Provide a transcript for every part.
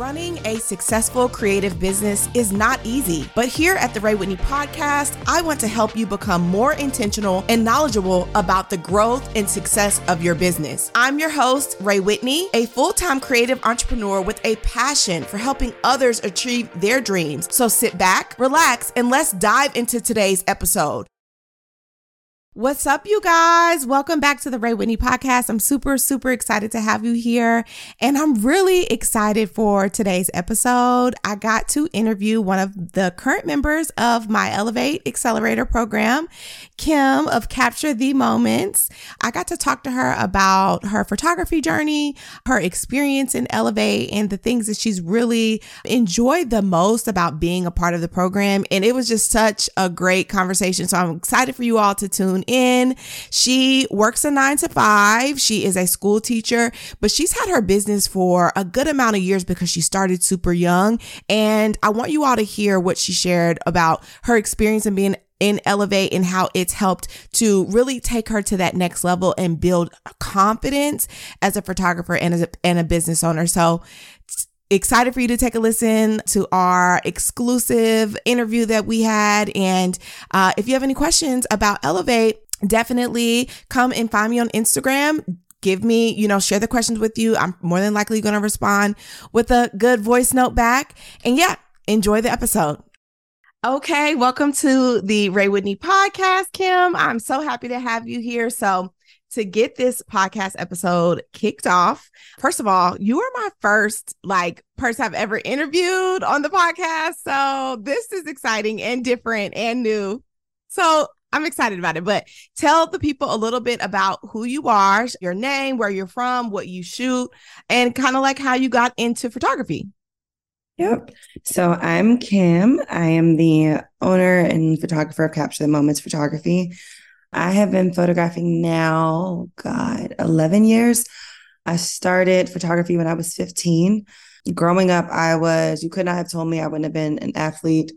Running a successful creative business is not easy, but here at the Rhea Whitney podcast, I want to help you become more intentional and knowledgeable about the growth and success of your business. I'm your host, Rhea Whitney, a full time creative entrepreneur with a passion for helping others achieve their dreams. So sit back, relax, and let's dive into today's episode. What's up, you guys? Welcome back to the Rhea Whitney podcast. I'm super, super excited to have you here. And I'm really excited for today's episode. I got to interview one of the current members of my Elevate Accelerator program, Kim of Capture Thee Moments. I got to talk to her about her photography journey, her experience in Elevate, and the things that she's really enjoyed the most about being a part of the program. And it was just such a great conversation. So I'm excited for you all to tune tune in. She works a nine to five. She is a school teacher, but she's had her business for a good amount of years because she started super young. And I want you all to hear what she shared about her experience in being in Elevate and how it's helped to really take her to that next level and build confidence as a photographer and as a, and a business owner. So excited for you to take a listen to our exclusive interview that we had. And uh, if you have any questions about Elevate, definitely come and find me on Instagram. Give me, you know, share the questions with you. I'm more than likely going to respond with a good voice note back. And yeah, enjoy the episode. Okay, welcome to the Rhea Whitney podcast, Kim. I'm so happy to have you here. So, to get this podcast episode kicked off. First of all, you are my first like person I've ever interviewed on the podcast. So this is exciting and different and new. So I'm excited about it. But tell the people a little bit about who you are, your name, where you're from, what you shoot, and kind of like how you got into photography. Yep. So I'm Kim. I am the owner and photographer of Capture Thee Moments Photography. I have been photographing now, God, 11 years. I started photography when I was 15. Growing up, I was, you could not have told me I wouldn't have been an athlete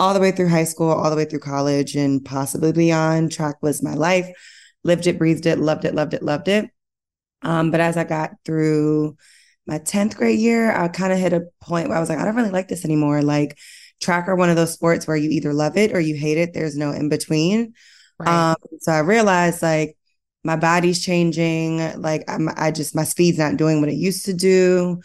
all the way through high school, all the way through college, and possibly beyond. Track was my life. Lived it, breathed it, loved it, loved it, loved it. Um, but as I got through my 10th grade year, I kind of hit a point where I was like, I don't really like this anymore. Like, track are one of those sports where you either love it or you hate it. There's no in between. Um, so I realized like my body's changing. Like I'm, I just my speed's not doing what it used to do.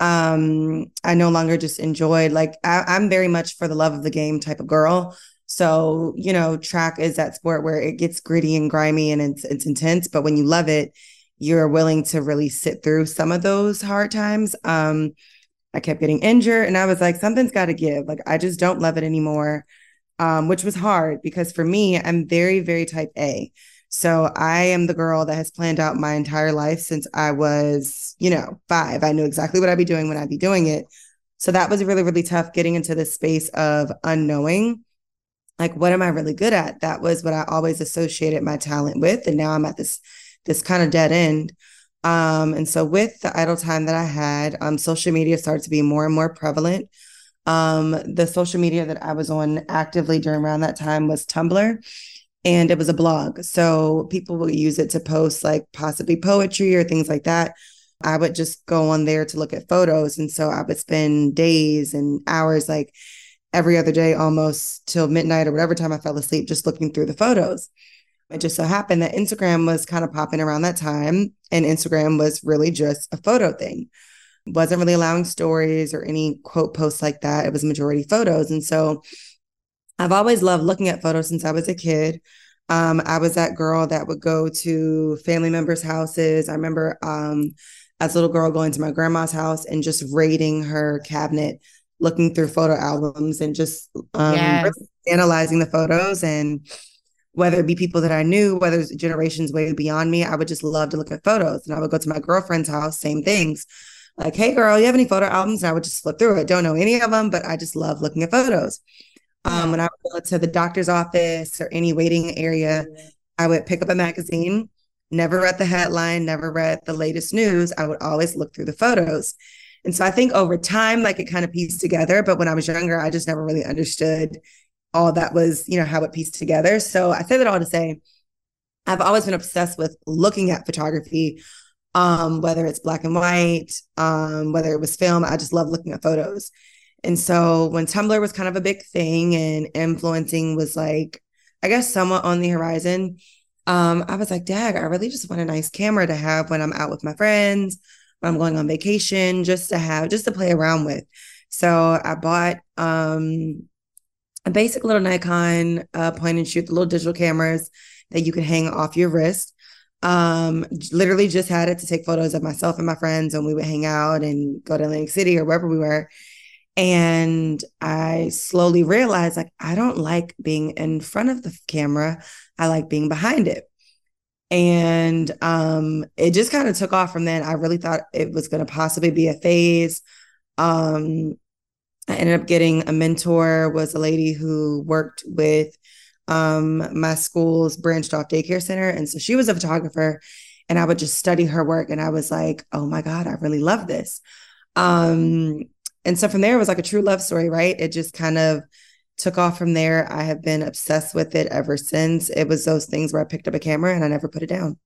Um, I no longer just enjoyed like I, I'm very much for the love of the game type of girl. So you know, track is that sport where it gets gritty and grimy and it's it's intense, but when you love it, you're willing to really sit through some of those hard times. Um, I kept getting injured, and I was like, something's got to give. Like I just don't love it anymore um, which was hard because for me, I'm very, very type A. So I am the girl that has planned out my entire life since I was, you know, five. I knew exactly what I'd be doing when I'd be doing it. So that was really, really tough getting into the space of unknowing. Like, what am I really good at? That was what I always associated my talent with. And now I'm at this this kind of dead end. Um, and so with the idle time that I had, um, social media started to be more and more prevalent. Um, the social media that I was on actively during around that time was Tumblr and it was a blog. So people will use it to post like possibly poetry or things like that. I would just go on there to look at photos. And so I would spend days and hours, like every other day, almost till midnight or whatever time I fell asleep, just looking through the photos. It just so happened that Instagram was kind of popping around that time, and Instagram was really just a photo thing wasn't really allowing stories or any quote posts like that. It was majority photos. And so I've always loved looking at photos since I was a kid. Um, I was that girl that would go to family members' houses. I remember um, as a little girl going to my grandma's house and just raiding her cabinet, looking through photo albums and just um, yes. analyzing the photos and whether it be people that I knew, whether it's generations way beyond me, I would just love to look at photos. And I would go to my girlfriend's house, same things like, hey, girl, you have any photo albums? And I would just flip through it. Don't know any of them, but I just love looking at photos. Um, when I would go to the doctor's office or any waiting area, I would pick up a magazine, never read the headline, never read the latest news. I would always look through the photos. And so I think over time, like it kind of pieced together. But when I was younger, I just never really understood all that was, you know, how it pieced together. So I say that all to say, I've always been obsessed with looking at photography um, whether it's black and white, um, whether it was film. I just love looking at photos. And so when Tumblr was kind of a big thing and influencing was like, I guess somewhat on the horizon, um, I was like, Dag, I really just want a nice camera to have when I'm out with my friends, when I'm going on vacation, just to have, just to play around with. So I bought um, a basic little Nikon uh, point and shoot, the little digital cameras that you can hang off your wrist. Um, literally just had it to take photos of myself and my friends when we would hang out and go to Atlantic City or wherever we were. And I slowly realized like I don't like being in front of the camera. I like being behind it. And um, it just kind of took off from then. I really thought it was going to possibly be a phase. Um, I ended up getting a mentor, was a lady who worked with um, my school's branched off daycare center. And so she was a photographer, and I would just study her work. And I was like, oh my God, I really love this. Um, and so from there, it was like a true love story, right? It just kind of took off from there. I have been obsessed with it ever since. It was those things where I picked up a camera and I never put it down.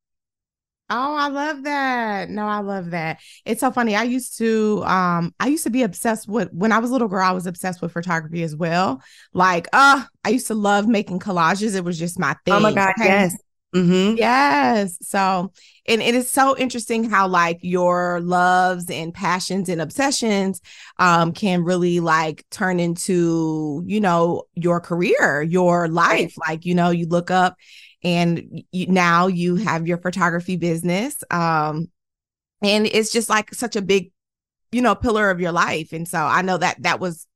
Oh, I love that. No, I love that. It's so funny. I used to um I used to be obsessed with when I was a little girl, I was obsessed with photography as well. Like, uh, I used to love making collages. It was just my thing. Oh my God, okay? yes. Mm-hmm. Yes. So, and it is so interesting how like your loves and passions and obsessions um can really like turn into, you know, your career, your life. Like, you know, you look up and you, now you have your photography business. Um and it's just like such a big, you know, pillar of your life. And so I know that that was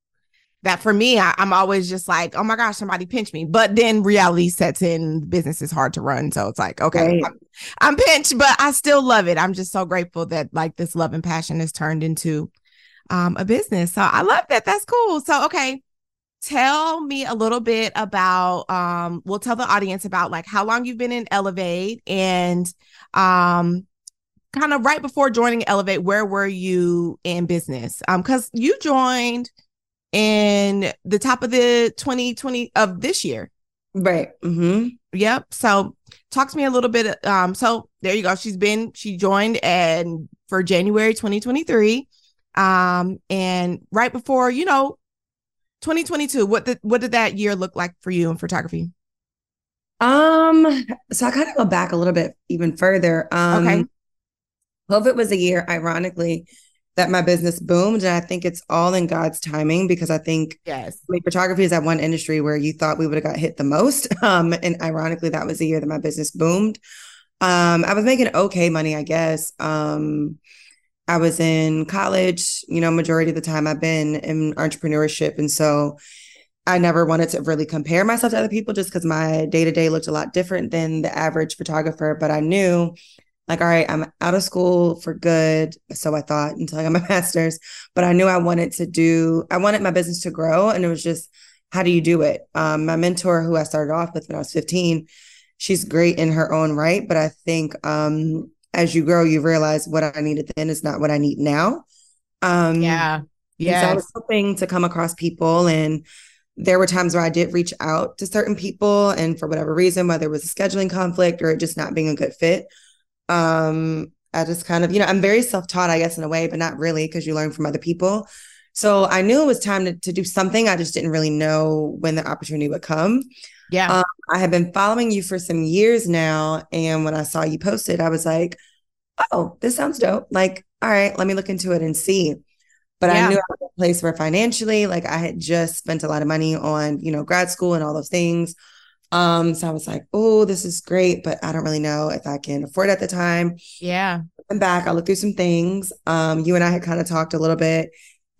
that for me, I, am always just like, oh my gosh, somebody pinch me. But then reality sets in, business is hard to run. So it's like, okay, right. I'm, I'm, pinched, but I still love it. I'm just so grateful that like this love and passion has turned into um, a business. So I love that. That's cool. So, okay. Tell me a little bit about, um, we'll tell the audience about like how long you've been in Elevate and um, kind of right before joining Elevate, where were you in business? Um, because you joined – in the top of the 2020 of this year. Right. Mm-hmm. Yep. So talk to me a little bit. Um, so there you go. She's been, she joined and for January 2023. Um, and right before, you know, 2022, what did what did that year look like for you in photography? Um, so I kind of go back a little bit even further. Um okay. COVID was a year, ironically, that my business boomed. And I think it's all in God's timing because I think yes, I mean, photography is that one industry where you thought we would have got hit the most. Um, and ironically, that was the year that my business boomed. Um, I was making okay money, I guess. Um, I was in college, you know, majority of the time I've been in entrepreneurship. And so I never wanted to really compare myself to other people just because my day to day looked a lot different than the average photographer. But I knew like, all right, I'm out of school for good. So I thought until I got my master's, but I knew I wanted to do, I wanted my business to grow. And it was just, how do you do it? Um, my mentor, who I started off with when I was 15, she's great in her own right. But I think um, as you grow, you realize what I needed then is not what I need now. Um, yeah. Yeah. So I was hoping to come across people and there were times where I did reach out to certain people and for whatever reason, whether it was a scheduling conflict or it just not being a good fit, um, I just kind of, you know, I'm very self-taught, I guess, in a way, but not really because you learn from other people. So I knew it was time to, to do something. I just didn't really know when the opportunity would come. Yeah. Um, I have been following you for some years now. And when I saw you posted, I was like, oh, this sounds dope. Like, all right, let me look into it and see. But yeah. I knew I was a place where financially, like I had just spent a lot of money on, you know, grad school and all those things. Um, so I was like, oh, this is great, but I don't really know if I can afford it at the time. Yeah. I'm back. I looked through some things. Um, you and I had kind of talked a little bit.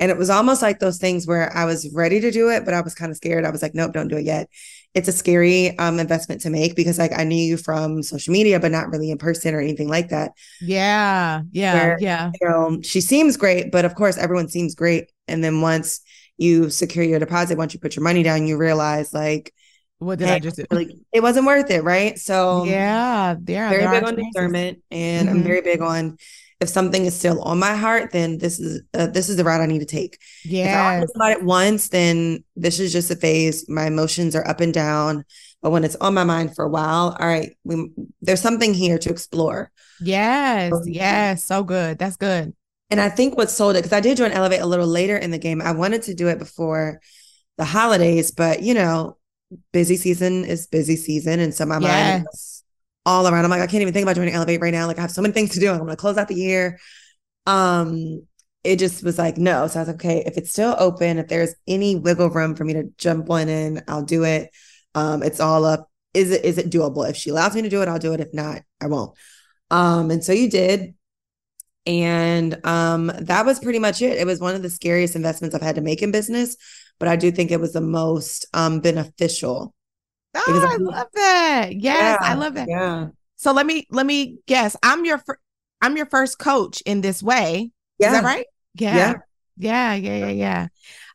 And it was almost like those things where I was ready to do it, but I was kind of scared. I was like, nope, don't do it yet. It's a scary um, investment to make because like I knew you from social media, but not really in person or anything like that. Yeah. Yeah. Where, yeah. You know, she seems great, but of course everyone seems great. And then once you secure your deposit, once you put your money down, you realize like what did I just do? Like, it wasn't worth it, right? So yeah, yeah, very big on discernment, and mm-hmm. I'm very big on if something is still on my heart, then this is uh, this is the route I need to take. Yeah, about it once, then this is just a phase. My emotions are up and down. But when it's on my mind for a while, all right, we, there's something here to explore. Yes, yes, so good. That's good. And I think what sold it, because I did join Elevate a little later in the game. I wanted to do it before the holidays, but you know, busy season is busy season. And so my yes. mind all around. I'm like, I can't even think about joining Elevate right now. Like I have so many things to do. I'm gonna close out the year. Um, it just was like, no. So I was like, okay, if it's still open, if there's any wiggle room for me to jump one in, I'll do it. Um, it's all up. Is it is it doable? If she allows me to do it, I'll do it. If not, I won't. Um, and so you did. And um, that was pretty much it. It was one of the scariest investments I've had to make in business, but I do think it was the most um beneficial. Oh, I, I love that. Yes, yeah, I love that. Yeah. So let me let me guess. I'm your fir- I'm your first coach in this way. Yeah. Is that right? Yeah. yeah. Yeah, yeah, yeah, yeah.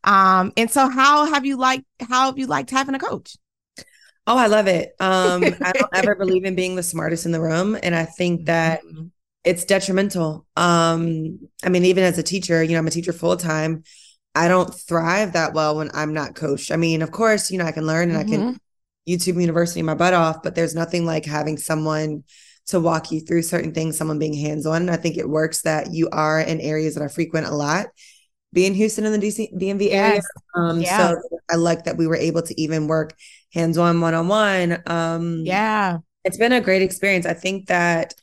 Um, and so how have you liked how have you liked having a coach? Oh, I love it. Um, I don't ever believe in being the smartest in the room. And I think that mm-hmm. it's detrimental. Um, I mean, even as a teacher, you know, I'm a teacher full time. I don't thrive that well when I'm not coached. I mean, of course, you know, I can learn and mm-hmm. I can mm-hmm. YouTube University my butt off, but there's nothing like having someone to walk you through certain things, someone being hands on. And I think it works that you are in areas that I frequent a lot, be in Houston in the DC DMV area. Yes. Um, yeah. So I like that we were able to even work hands on, one on one. Um, yeah, it's been a great experience. I think that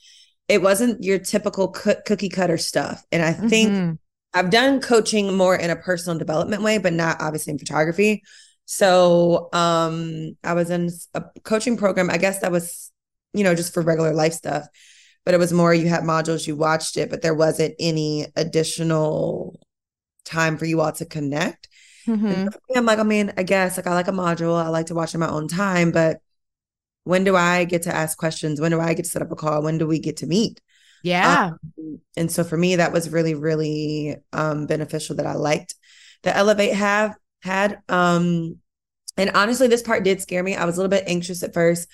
it wasn't your typical cookie cutter stuff, and I think. Mm-hmm. I've done coaching more in a personal development way, but not obviously in photography. So um I was in a coaching program. I guess that was you know, just for regular life stuff. But it was more you had modules, you watched it, but there wasn't any additional time for you all to connect. Mm-hmm. I'm like, I mean, I guess like I like a module, I like to watch in my own time, but when do I get to ask questions? When do I get to set up a call? When do we get to meet? Yeah. Um, and so for me, that was really, really um, beneficial that I liked the Elevate have had. Um, and honestly, this part did scare me. I was a little bit anxious at first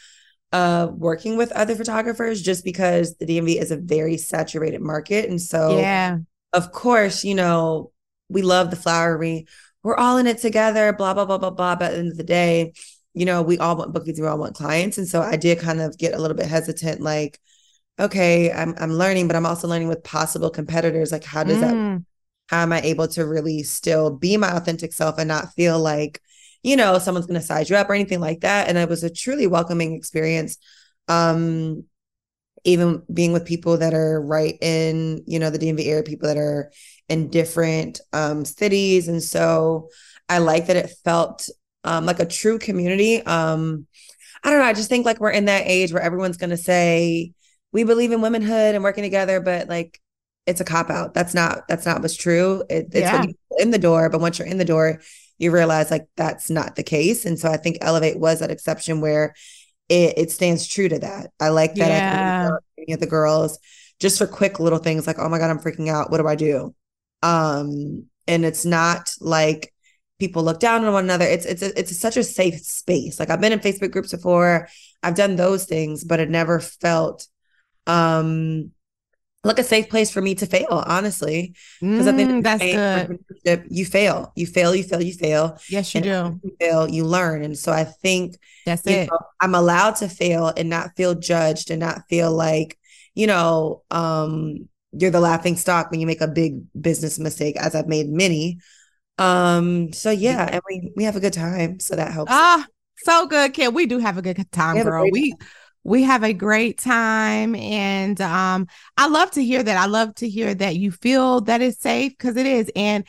uh working with other photographers just because the DMV is a very saturated market. And so yeah, of course, you know, we love the flowery. We're all in it together, blah, blah, blah, blah, blah. But at the end of the day, you know, we all want bookings, we all want clients. And so I did kind of get a little bit hesitant, like, okay, I'm I'm learning, but I'm also learning with possible competitors. Like, how does mm. that how am I able to really still be my authentic self and not feel like you know, someone's going to size you up or anything like that. And it was a truly welcoming experience. Um, even being with people that are right in, you know, the DMV area, people that are in different um, cities. And so I like that it felt um, like a true community. Um, I don't know. I just think like we're in that age where everyone's going to say, we believe in womanhood and working together, but like it's a cop out. That's not, that's not what's true. It, it's yeah. in the door, but once you're in the door, you realize like that's not the case. And so I think Elevate was that exception where it, it stands true to that. I like that yeah. I can the girls just for quick little things like, oh my God, I'm freaking out. What do I do? Um, and it's not like people look down on one another. It's it's a, it's such a safe space. Like I've been in Facebook groups before. I've done those things, but it never felt um like a safe place for me to fail, honestly. Because mm, I think that's good. You fail, you fail, you fail, you fail. Yes, you do. You fail, you learn. And so I think that's it. Know, I'm allowed to fail and not feel judged and not feel like, you know, um, you're the laughing stock when you make a big business mistake, as I've made many. Um, so yeah, and we we have a good time. So that helps. Ah, so good, Kim. We do have a good time, girl. We we have a great time and um i love to hear that i love to hear that you feel that it's safe because it is and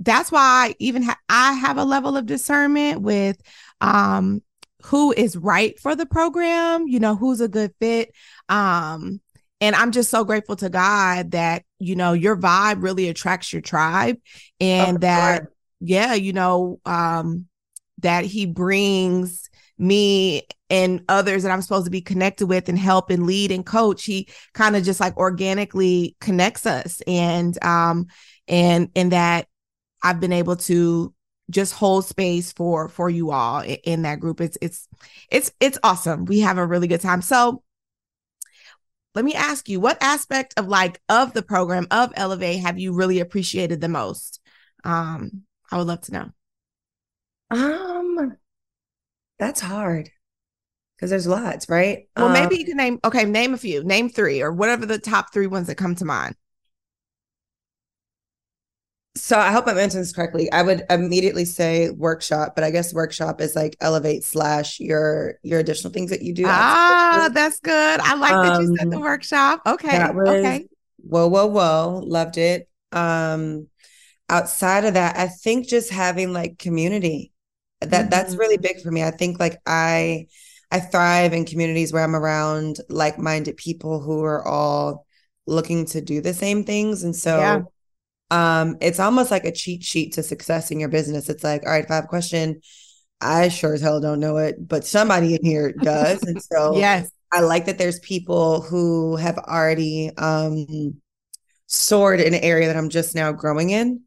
that's why I even ha- i have a level of discernment with um who is right for the program you know who's a good fit um and i'm just so grateful to god that you know your vibe really attracts your tribe and oh, that sure. yeah you know um that he brings me and others that I'm supposed to be connected with and help and lead and coach, he kind of just like organically connects us. And um and and that I've been able to just hold space for for you all in that group. It's it's it's it's awesome. We have a really good time. So let me ask you, what aspect of like of the program of Elevate have you really appreciated the most? Um, I would love to know. Um, that's hard. Because there's lots, right? Well, um, maybe you can name okay, name a few, name three or whatever the top three ones that come to mind. So I hope I'm answering this correctly. I would immediately say workshop, but I guess workshop is like elevate slash your your additional things that you do. Ah, that's good. I like that you said the um, workshop. Okay. Was, okay. Whoa, whoa, whoa. Loved it. Um outside of that, I think just having like community. That mm-hmm. that's really big for me. I think like I I thrive in communities where I'm around like-minded people who are all looking to do the same things. And so yeah. um it's almost like a cheat sheet to success in your business. It's like all right if i have a question i sure as hell don't know it but somebody in here does. And so yes. I like that there's people who have already um soared in an area that i'm just now growing in.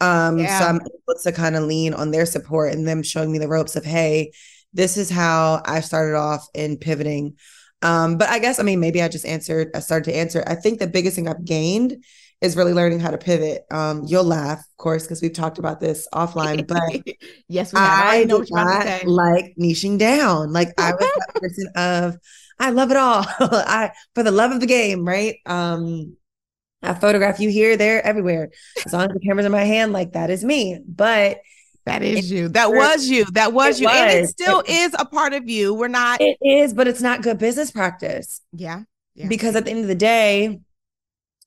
Um yeah. so i'm able to kind of lean on their support and them showing me the ropes of hey this is how i started off in pivoting um but i guess i mean maybe i just answered i started to answer i think the biggest thing i've gained is really learning how to pivot. Um, you'll laugh, of course, because we've talked about this offline, but yes, we. I, I know not like niching down. Like I was that person of I love it all. I for the love of the game, right? Um, I photograph you here, there, everywhere. As long as the camera's in my hand, like that is me. But that is you. That was you. That was you. Was. And it still it, is a part of you. We're not. It is, but it's not good business practice. Yeah. yeah. Because at the end of the day,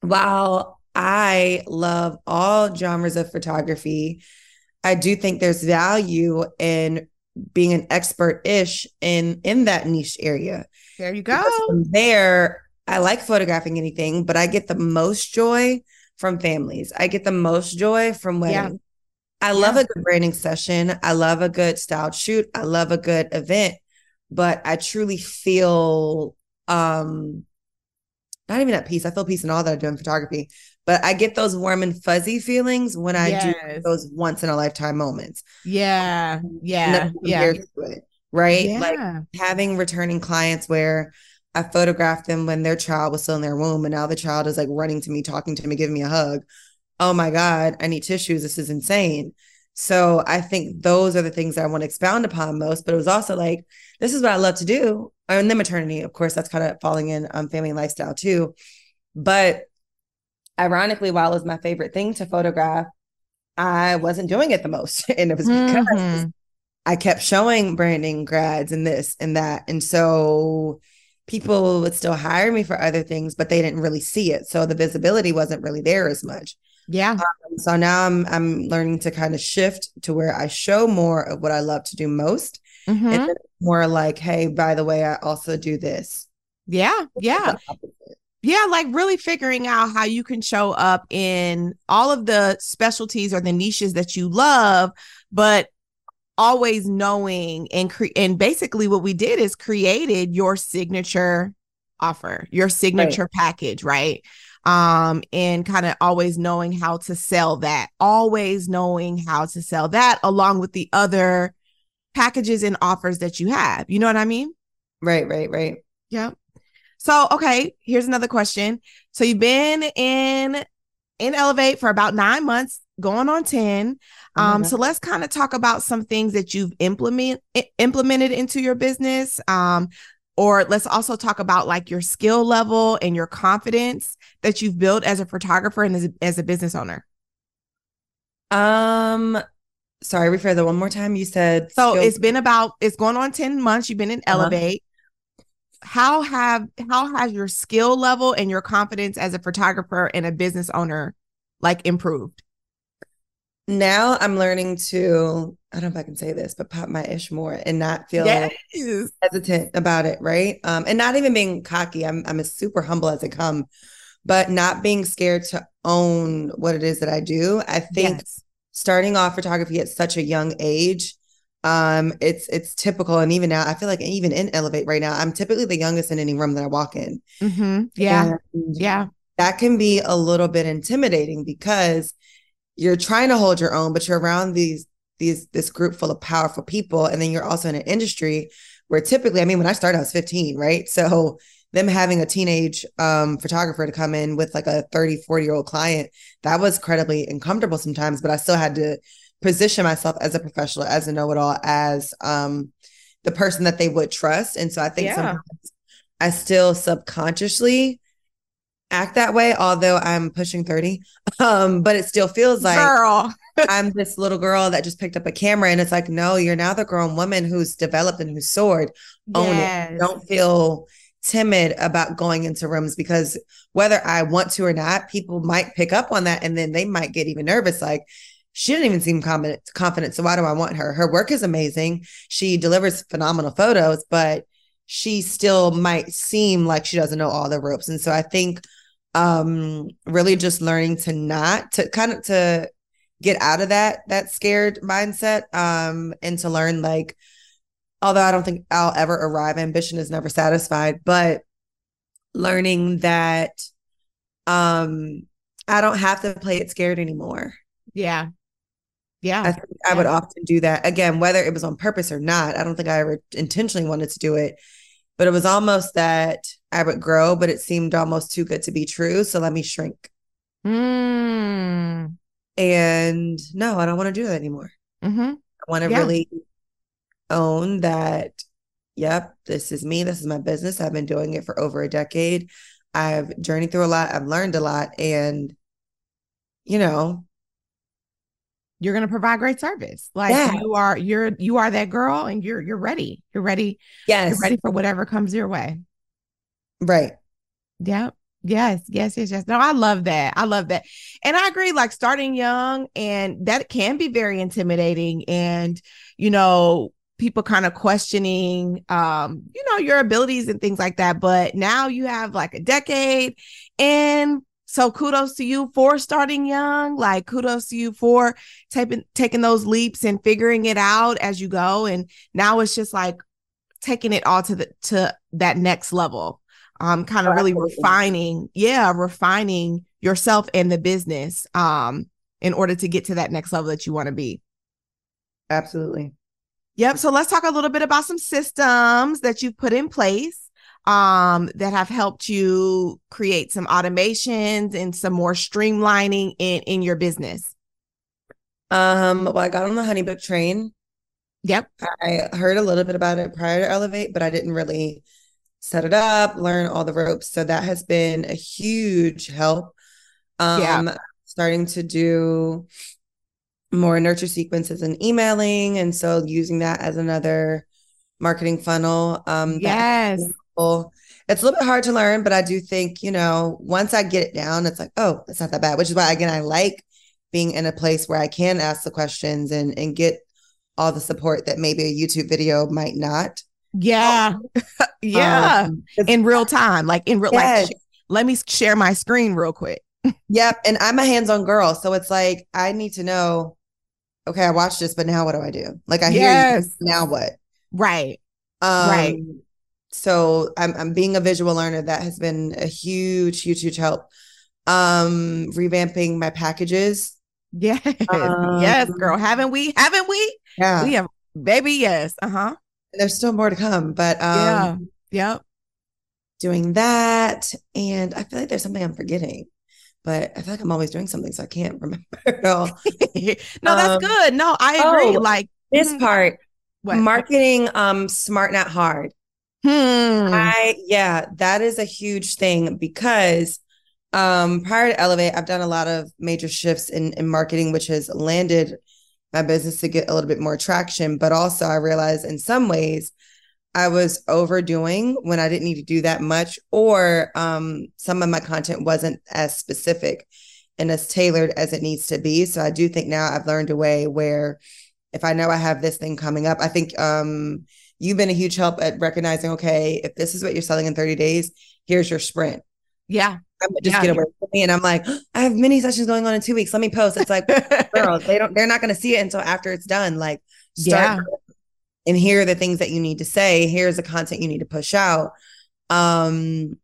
while I love all genres of photography. I do think there's value in being an expert-ish in in that niche area. There you go. from there, I like photographing anything, but I get the most joy from families. I get the most joy from weddings. Yeah. I yeah. love a good branding session. I love a good style shoot. I love a good event, but I truly feel um not even at peace. I feel peace in all that I do in photography, but I get those warm and fuzzy feelings when I yes. do those once in a lifetime moments. Yeah. Yeah. Yeah. It, right. Yeah. Like having returning clients where I photographed them when their child was still in their womb and now the child is like running to me, talking to me, giving me a hug. Oh my God, I need tissues. This is insane. So I think those are the things that I want to expound upon most. But it was also like, this is what I love to do. And then maternity, of course, that's kind of falling in um, family lifestyle too. But ironically, while it was my favorite thing to photograph, I wasn't doing it the most. And it was because mm-hmm. I kept showing branding grads and this and that. And so people would still hire me for other things, but they didn't really see it. So the visibility wasn't really there as much. Yeah. Um, so now I'm I'm learning to kind of shift to where I show more of what I love to do most. Mm-hmm. And more like, hey, by the way, I also do this. Yeah. Yeah yeah, like really figuring out how you can show up in all of the specialties or the niches that you love, but always knowing and cre- and basically what we did is created your signature offer, your signature right. package, right? Um, and kind of always knowing how to sell that, always knowing how to sell that along with the other packages and offers that you have. You know what I mean? Right, right, right. Yeah. So, okay, here's another question. So you've been in in Elevate for about nine months, going on 10. Um, mm-hmm. so let's kind of talk about some things that you've implement implemented into your business. Um, or let's also talk about like your skill level and your confidence that you've built as a photographer and as a, as a business owner. Um, sorry, refer the one more time. You said so. It's been about it's going on ten months. You've been in uh-huh. Elevate. Uh-huh how have how has your skill level and your confidence as a photographer and a business owner like improved? Now I'm learning to I don't know if I can say this, but pop my ish more and not feel yes. hesitant about it, right? Um, and not even being cocky. I'm I'm as super humble as it come, but not being scared to own what it is that I do. I think yes. starting off photography at such a young age um it's it's typical and even now i feel like even in elevate right now i'm typically the youngest in any room that i walk in mm-hmm. yeah and yeah that can be a little bit intimidating because you're trying to hold your own but you're around these these this group full of powerful people and then you're also in an industry where typically i mean when i started i was 15 right so them having a teenage um, photographer to come in with like a 30 40 year old client that was incredibly uncomfortable sometimes but i still had to position myself as a professional, as a know-it-all, as um, the person that they would trust. And so I think Yeah. sometimes I still subconsciously act that way, although I'm pushing 30. Um, but it still feels like Girl. I'm this little girl that just picked up a camera. And it's like, no, you're now the grown woman who's developed and who's soared. Own Yes. it. Don't feel timid about going into rooms because whether I want to or not, people might pick up on that and then they might get even nervous. Like, she didn't even seem confident, confident. So why do I want her? Her work is amazing. She delivers phenomenal photos, but she still might seem like she doesn't know all the ropes. And so I think um really just learning to not to kind of to get out of that that scared mindset um and to learn like although I don't think I'll ever arrive ambition is never satisfied but learning that um I don't have to play it scared anymore. Yeah. Yeah. I think I would often do that again, whether it was on purpose or not. I don't think I ever intentionally wanted to do it, but it was almost that I would grow, but it seemed almost too good to be true. So let me shrink. Mm. And no, I don't want to do that anymore. hmm I want to Yeah. really own that. Yep, this is me. This is my business. I've been doing it for over a decade. I've journeyed through a lot. I've learned a lot. And, you know, You're gonna provide great service. Like Yeah. you are, you're you are that girl, and you're you're ready. You're ready. yes, You're ready for whatever comes your way. right. Yep. Yes, yes, yes, yes. No, I love that. I love that. And I agree, like starting young, and that can be very intimidating. And, you know, people kind of questioning um, you know, your abilities and things like that. But now you have like a decade. And so kudos to you for starting young. Like kudos to you for taking taking those leaps and figuring it out as you go. And now it's just like taking it all to the to that next level um kind of Oh, really absolutely. refining yeah refining yourself and the business um in order to get to that next level that you want to be Absolutely. yep so let's talk a little bit about some systems that you've put in place um that have helped you create some automations and some more streamlining in in your business Um, well, I got on the honeybook train. yep I heard a little bit about it prior to Elevate, but I didn't really set it up, learn all the ropes. So that has been a huge help. Um, Yeah. starting to do more nurture sequences and emailing, and so using that as another marketing funnel. Um, that- yes well, it's a little bit hard to learn, but I do think, you know, once I get it down, it's like, oh, it's not that bad, which is why, again, I like being in a place where I can ask the questions and, and get all the support that maybe a YouTube video might not. yeah yeah Um, in real time like in real Yes. like let me share my screen real quick Yep. And I'm a hands on girl. So it's like, I need to know, okay, I watched this, but now what do I do? Like, I hear Yes. you. Now what? right Um, Right. So I'm I'm being a visual learner. That has been a huge, huge, huge help. Um, revamping my packages. Yes, yes, Um, girl. Haven't we? Haven't we? Yeah. We have, baby. Yes. Uh huh. There's still more to come, but um, yeah. Yep. doing that, and I feel like there's something I'm forgetting, but I feel like I'm always doing something, so I can't remember it all. no, that's Um, good. No, I agree. oh, like This mhm. part, what? marketing, um, smart not hard. Hmm. I yeah, that is a huge thing because um prior to Elevate, I've done a lot of major shifts in, in marketing, which has landed my business to get a little bit more traction. But also I realized in some ways I was overdoing when I didn't need to do that much, or um some of my content wasn't as specific and as tailored as it needs to be. So I do think now I've learned a way where if I know I have this thing coming up, I think um you've been a huge help at recognizing, okay, if this is what you're selling in 30 days, here's your sprint. yeah. I'm just Yeah, get away from me. And I'm like, I have many sessions going on in two weeks. Let me post. It's like, girl, they don't, they're not gonna see it until after it's done. Like Yeah. and here are the things that you need to say. Here's the content you need to push out. Um,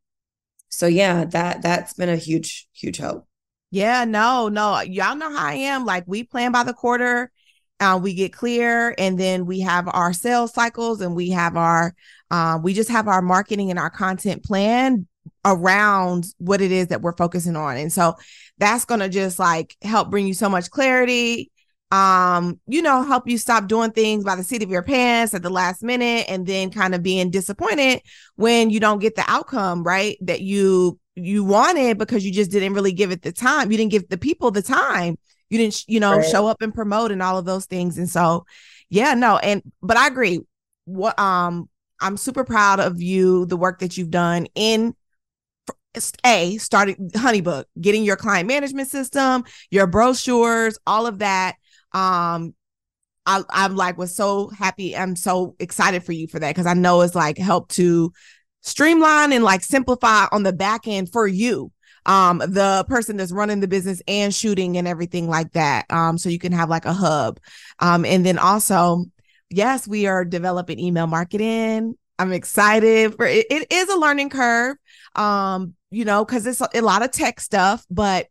so yeah, that that's been a huge, huge help. Yeah, no, no. Y'all know how I am. Like we plan by the quarter, uh, we get clear, and then we have our sales cycles and we have our uh, we just have our marketing and our content plan around what it is that we're focusing on. And so that's gonna just like help bring you so much clarity um, you know, help you stop doing things by the seat of your pants at the last minute and then kind of being disappointed when you don't get the outcome, right? That you you wanted because you just didn't really give it the time. You didn't give the people the time. You didn't, you know, right. show up and promote and all of those things. And so, yeah, no, and but I agree. What um I'm super proud of you, the work that you've done in a starting honeybook getting your client management system your brochures all of that um I, I'm like was so happy. I'm so excited for you for that because I know it's like help to streamline and like simplify on the back end for you um the person that's running the business and shooting and everything like that. Um so you can have like a hub. Um and then also yes we are developing email marketing. I'm excited for it it is a learning curve. Um you know because it's a, a lot of tech stuff but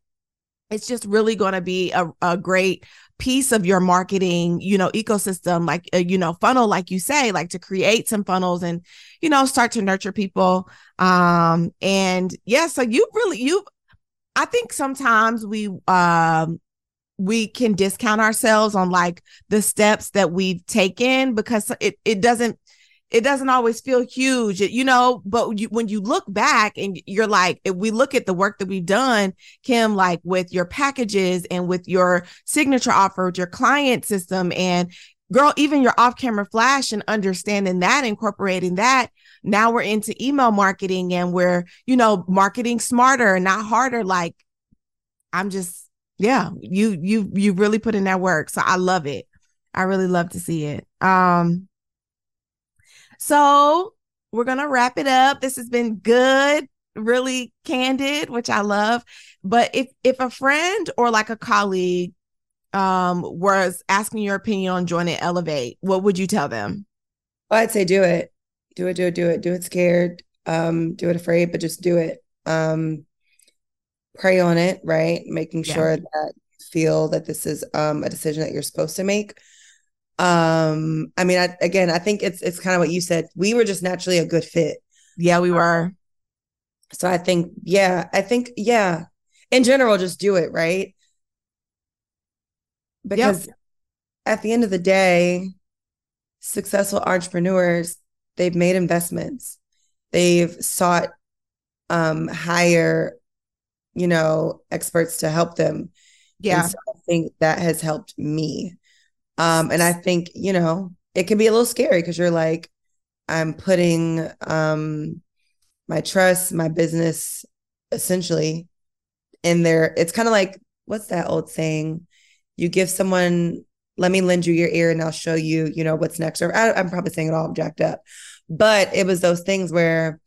it's just really going to be a, a great piece of your marketing you know ecosystem like uh, you know funnel like you say like to create some funnels and you know start to nurture people. Um and yeah so you really you i think sometimes we um we can discount ourselves on like the steps that we've taken because it it doesn't it doesn't always feel huge, you know, but you, when you look back and you're like, if we look at the work that we've done, Kim, like with your packages and with your signature offer, your client system and girl, even your off camera flash and understanding that, incorporating that. Now we're into email marketing and we're, you know, marketing smarter not harder. Like I'm just, yeah, you, you, you really put in that work. So I love it. I really love to see it. Um, so we're going to wrap it up. This has been good, really candid, which I love. But if if a friend or like a colleague um was asking your opinion on joining Elevate, what would you tell them? Well, I'd say do it. Do it, do it, do it. Do it scared. Um, do it afraid, but just do it. Um, pray on it, right? Making yeah. sure that you feel that this is um a decision that you're supposed to make um, I mean, I, again, I think it's it's kind of what you said. We were just naturally a good fit. Yeah, we were. So I think, yeah, I think, yeah, in general, just do it, right? Because yep. at the end of the day, successful entrepreneurs, they've made investments, they've sought um higher, you know, experts to help them. Yeah. So I think that has helped me. Um, and I think, you know, it can be a little scary because you're like, I'm putting um my trust, my business essentially in there. It's kind of like, what's that old saying? You give someone, let me lend you your ear and I'll show you, you know, what's next. Or I, I'm probably saying it all jacked up. But it was those things where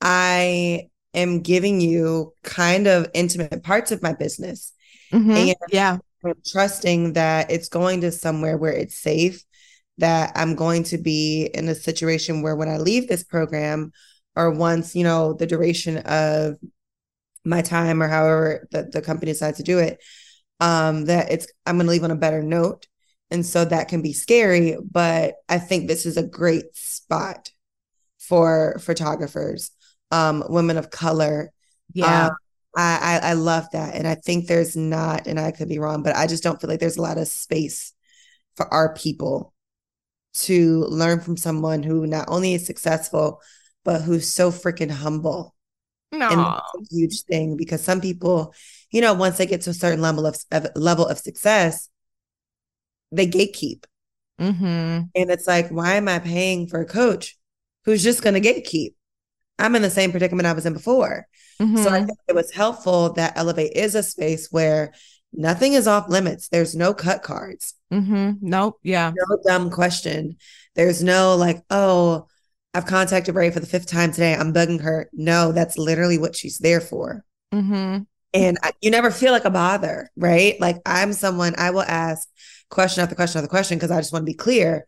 I am giving you kind of intimate parts of my business. Mm-hmm. And yeah trusting that it's going to somewhere where it's safe, that I'm going to be in a situation where when I leave this program, or once, you know, the duration of my time or however the, the company decides to do it, um, that it's I'm gonna leave on a better note. And so that can be scary, but I think this is a great spot for photographers, um, women of color, yeah, um, I, I, I love that, and I think there's not, and I could be wrong, but I just don't feel like there's a lot of space for our people to learn from someone who not only is successful, but who's so freaking humble. No, and that's a huge thing because some people, you know, once they get to a certain level of, of level of success, they gatekeep, mm-hmm. and it's like, why am I paying for a coach who's just going to gatekeep? I'm in the same predicament I was in before. Mm-hmm. So I mm-hmm. think it was helpful that Elevate is a space where nothing is off limits. There's no cut cards. Mm-hmm. Nope. Yeah. No dumb question. There's no like, oh, I've contacted Rhea for the fifth time today. I'm bugging her. No, that's literally what she's there for. Mm-hmm. And I, you never feel like a bother, right? Like I'm someone I will ask question after question after question because I just want to be clear.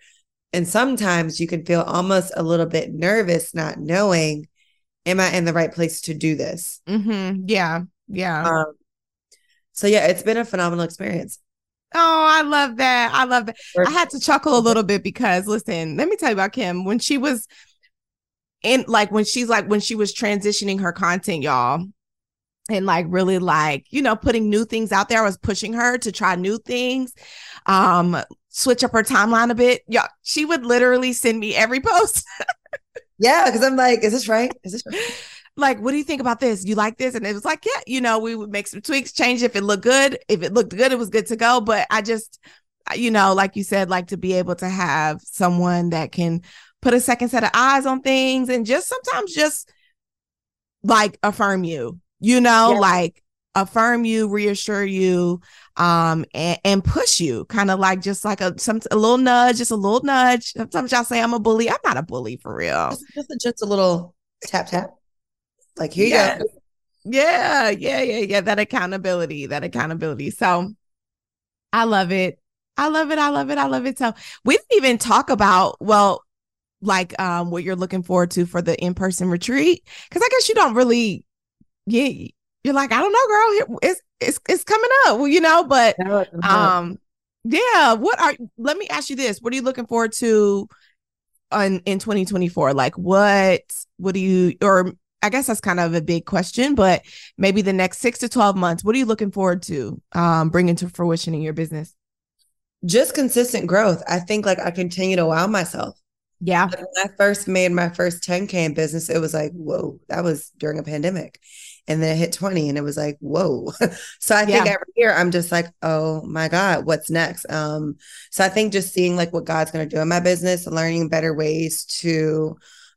And sometimes you can feel almost a little bit nervous not knowing am I in the right place to do this? Mm-hmm. Yeah. Yeah. Um, so yeah, it's been a phenomenal experience. Oh, I love that. I love that. I had to chuckle a little bit because listen, let me tell you about Kim. When she was in like when she's like when she was transitioning her content, y'all, and like really like you know putting new things out there i was pushing her to try new things um switch up her timeline a bit yeah she would literally send me every post yeah because i'm like is this right? Is this right? like what do you think about this? You like this? And it was like yeah you know we would make some tweaks change if it looked good. If it looked good it was good to go. But i just you know like you said like to be able to have someone that can put a second set of eyes on things and just sometimes just like affirm you you know, yeah. like affirm you, reassure you, um, and, and push you, kind of like just like a some a little nudge, just a little nudge. Sometimes y'all say I'm a bully. I'm not a bully for real. Just, just, a, just a little tap tap. Like here yes. you go. Yeah, yeah, yeah, yeah. That accountability, that accountability. So I love it. I love it. I love it. I love it. So we didn't even talk about, well, like um what you're looking forward to for the in-person retreat. Cause I guess you don't really yeah, you're like, I don't know, girl. It's it's it's coming up, you know. But um, yeah. What are? Let me ask you this: What are you looking forward to on in 2024? Like, what? What do you? Or I guess that's kind of a big question, but maybe the next six to 12 months. What are you looking forward to um, bringing to fruition in your business? Just consistent growth. I think like I continue to wow myself. Yeah. When I first made my first 10K in business, it was like, whoa, that was during a pandemic and then it hit 20 and it was like whoa so i think yeah. every year i'm just like oh my god what's next um so i think just seeing like what god's going to do in my business learning better ways to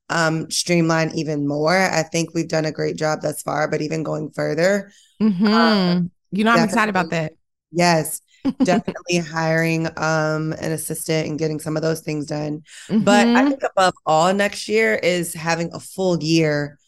um streamline even more i think we've done a great job thus far but even going further mm-hmm. um, you know i'm excited about that yes definitely hiring um an assistant and getting some of those things done mm-hmm. but i mm-hmm. think above all next year is having a full year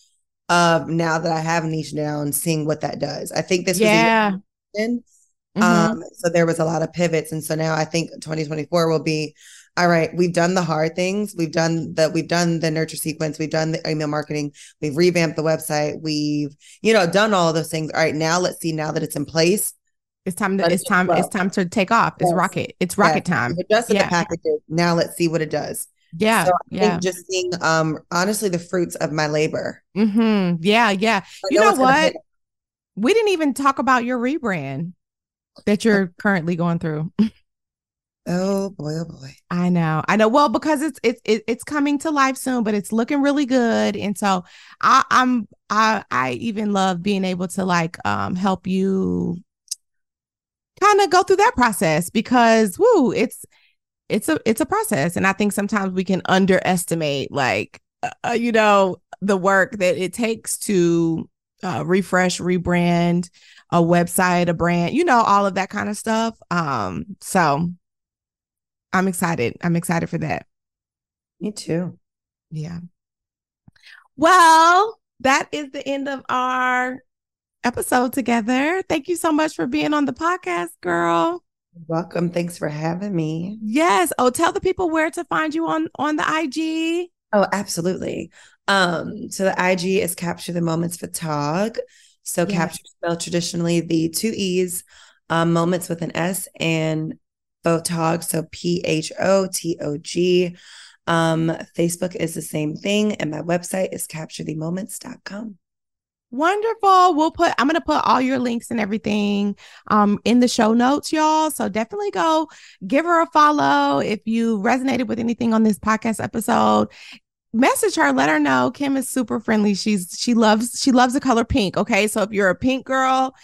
of now that I have niche down, seeing what that does. I think this yeah. was mm-hmm. um so there was a lot of pivots and so now I think 2024 will be all right, we've done the hard things. We've done the we've done the nurture sequence, we've done the email marketing, we've revamped the website, we've, you know, done all of those things. All right, now let's see now that it's in place. It's time to it's time, it's time to take off. It's yes. rocket. It's rocket yes. time. Adjusted yeah. the packages. Now let's see what it does. Yeah. So yeah. just seeing um honestly the fruits of my labor. Mm-hmm. Yeah, yeah. you know, know what? We didn't even talk about your rebrand that you're currently going through. Oh boy, oh boy. I know. I know. Well, because it's it's it's coming to life soon, but it's looking really good. And so I I'm I I even love being able to like um help you kind of go through that process because woo, it's it's a it's a process. And i think sometimes we can underestimate like uh, uh, you know the work that it takes to uh, refresh rebrand a website a brand you know all of that kind of stuff. Um so i'm excited. I'm excited for that. Me too. Yeah. Well that is the end of our episode together. Thank you so much for being on the podcast girl Welcome. Thanks for having me. Yes. Oh, tell the people where to find you on on the IG. Oh, absolutely. Um, so the IG is capture the moments photog. So capture spelled traditionally the two E's, um, moments with an S and photog. So P H O T O G. Um, Facebook is the same thing, and my website is capturethemoments.com. Wonderful. We'll put I'm gonna put all your links and everything um in the show notes, y'all. So definitely go give her a follow if you resonated with anything on this podcast episode. Message her, let her know. Kim is super friendly. She's she loves she loves the color pink. Okay. So if you're a pink girl,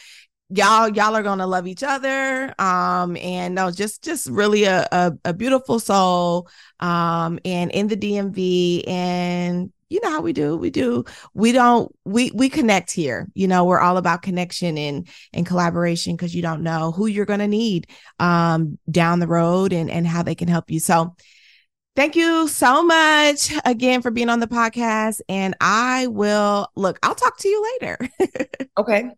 y'all y'all are gonna love each other um and no just just really a, a, a beautiful soul um and in the dmv and you know how we do we do we don't we we connect here you know we're all about connection and and collaboration because you don't know who you're going to need um down the road and and how they can help you. So thank you so much again for being on the podcast and i will look i'll talk to you later. Okay.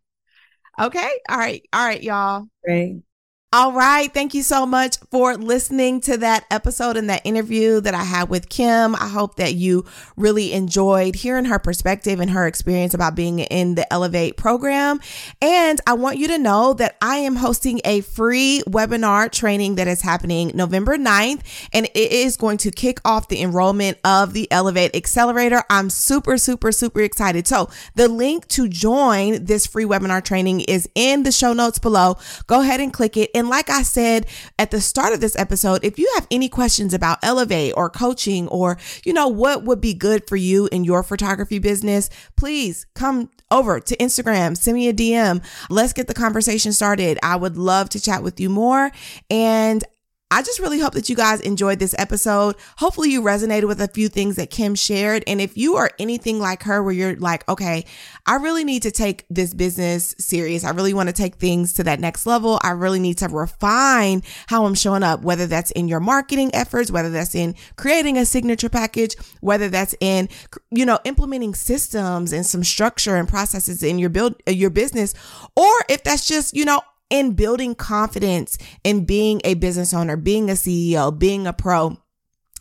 Okay? All right. All right y'all. Great All right. Thank you so much for listening to that episode and that interview that I had with Kim. I hope that you really enjoyed hearing her perspective and her experience about being in the Elevate program. And I want you to know that I am hosting a free webinar training that is happening November 9th, and it is going to kick off the enrollment of the Elevate Accelerator. I'm super, super, super excited. So the link to join this free webinar training is in the show notes below. Go ahead and click it. And like I said at the start of this episode, if you have any questions about Elevate or coaching or, you know, what would be good for you in your photography business, please come over to Instagram, send me a DM. Let's get the conversation started. I would love to chat with you more. And I just really hope that you guys enjoyed this episode. Hopefully, you resonated with a few things that Kim shared. And if you are anything like her, where you're like, okay, I really need to take this business serious. I really want to take things to that next level. I really need to refine how I'm showing up, whether that's in your marketing efforts, whether that's in creating a signature package, whether that's in, you know, implementing systems and some structure and processes in your build, your business, or if that's just, you know, in building confidence in being a business owner, being a CEO, being a pro.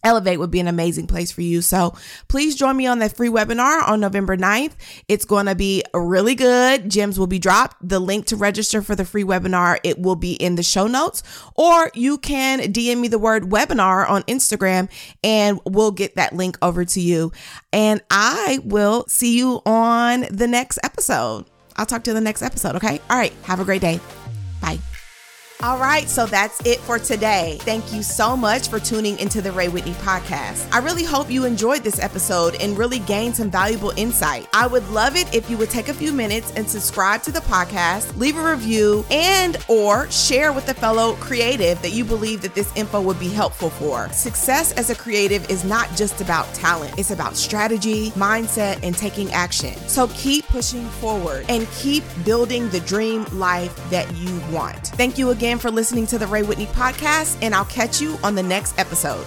Elevate would be an amazing place for you. So please join me on that free webinar on November 9th. It's going to be really good. Gems will be dropped. The link to register for the free webinar, it will be in the show notes, or you can DM me the word webinar on Instagram and we'll get that link over to you. And I will see you on the next episode. I'll talk to you in the next episode. Okay. All right. Have a great day. Bye. All right, so that's it for today. Thank you so much for tuning into the Rhea Whitney podcast. I really hope you enjoyed this episode and really gained some valuable insight. I would love it if you would take a few minutes and subscribe to the podcast, leave a review, and or share with a fellow creative that you believe that this info would be helpful for. Success as a creative is not just about talent. It's about strategy, mindset, and taking action. So keep pushing forward and keep building the dream life that you want. Thank you again again for listening to the Rhea Whitney podcast, and I'll catch you on the next episode.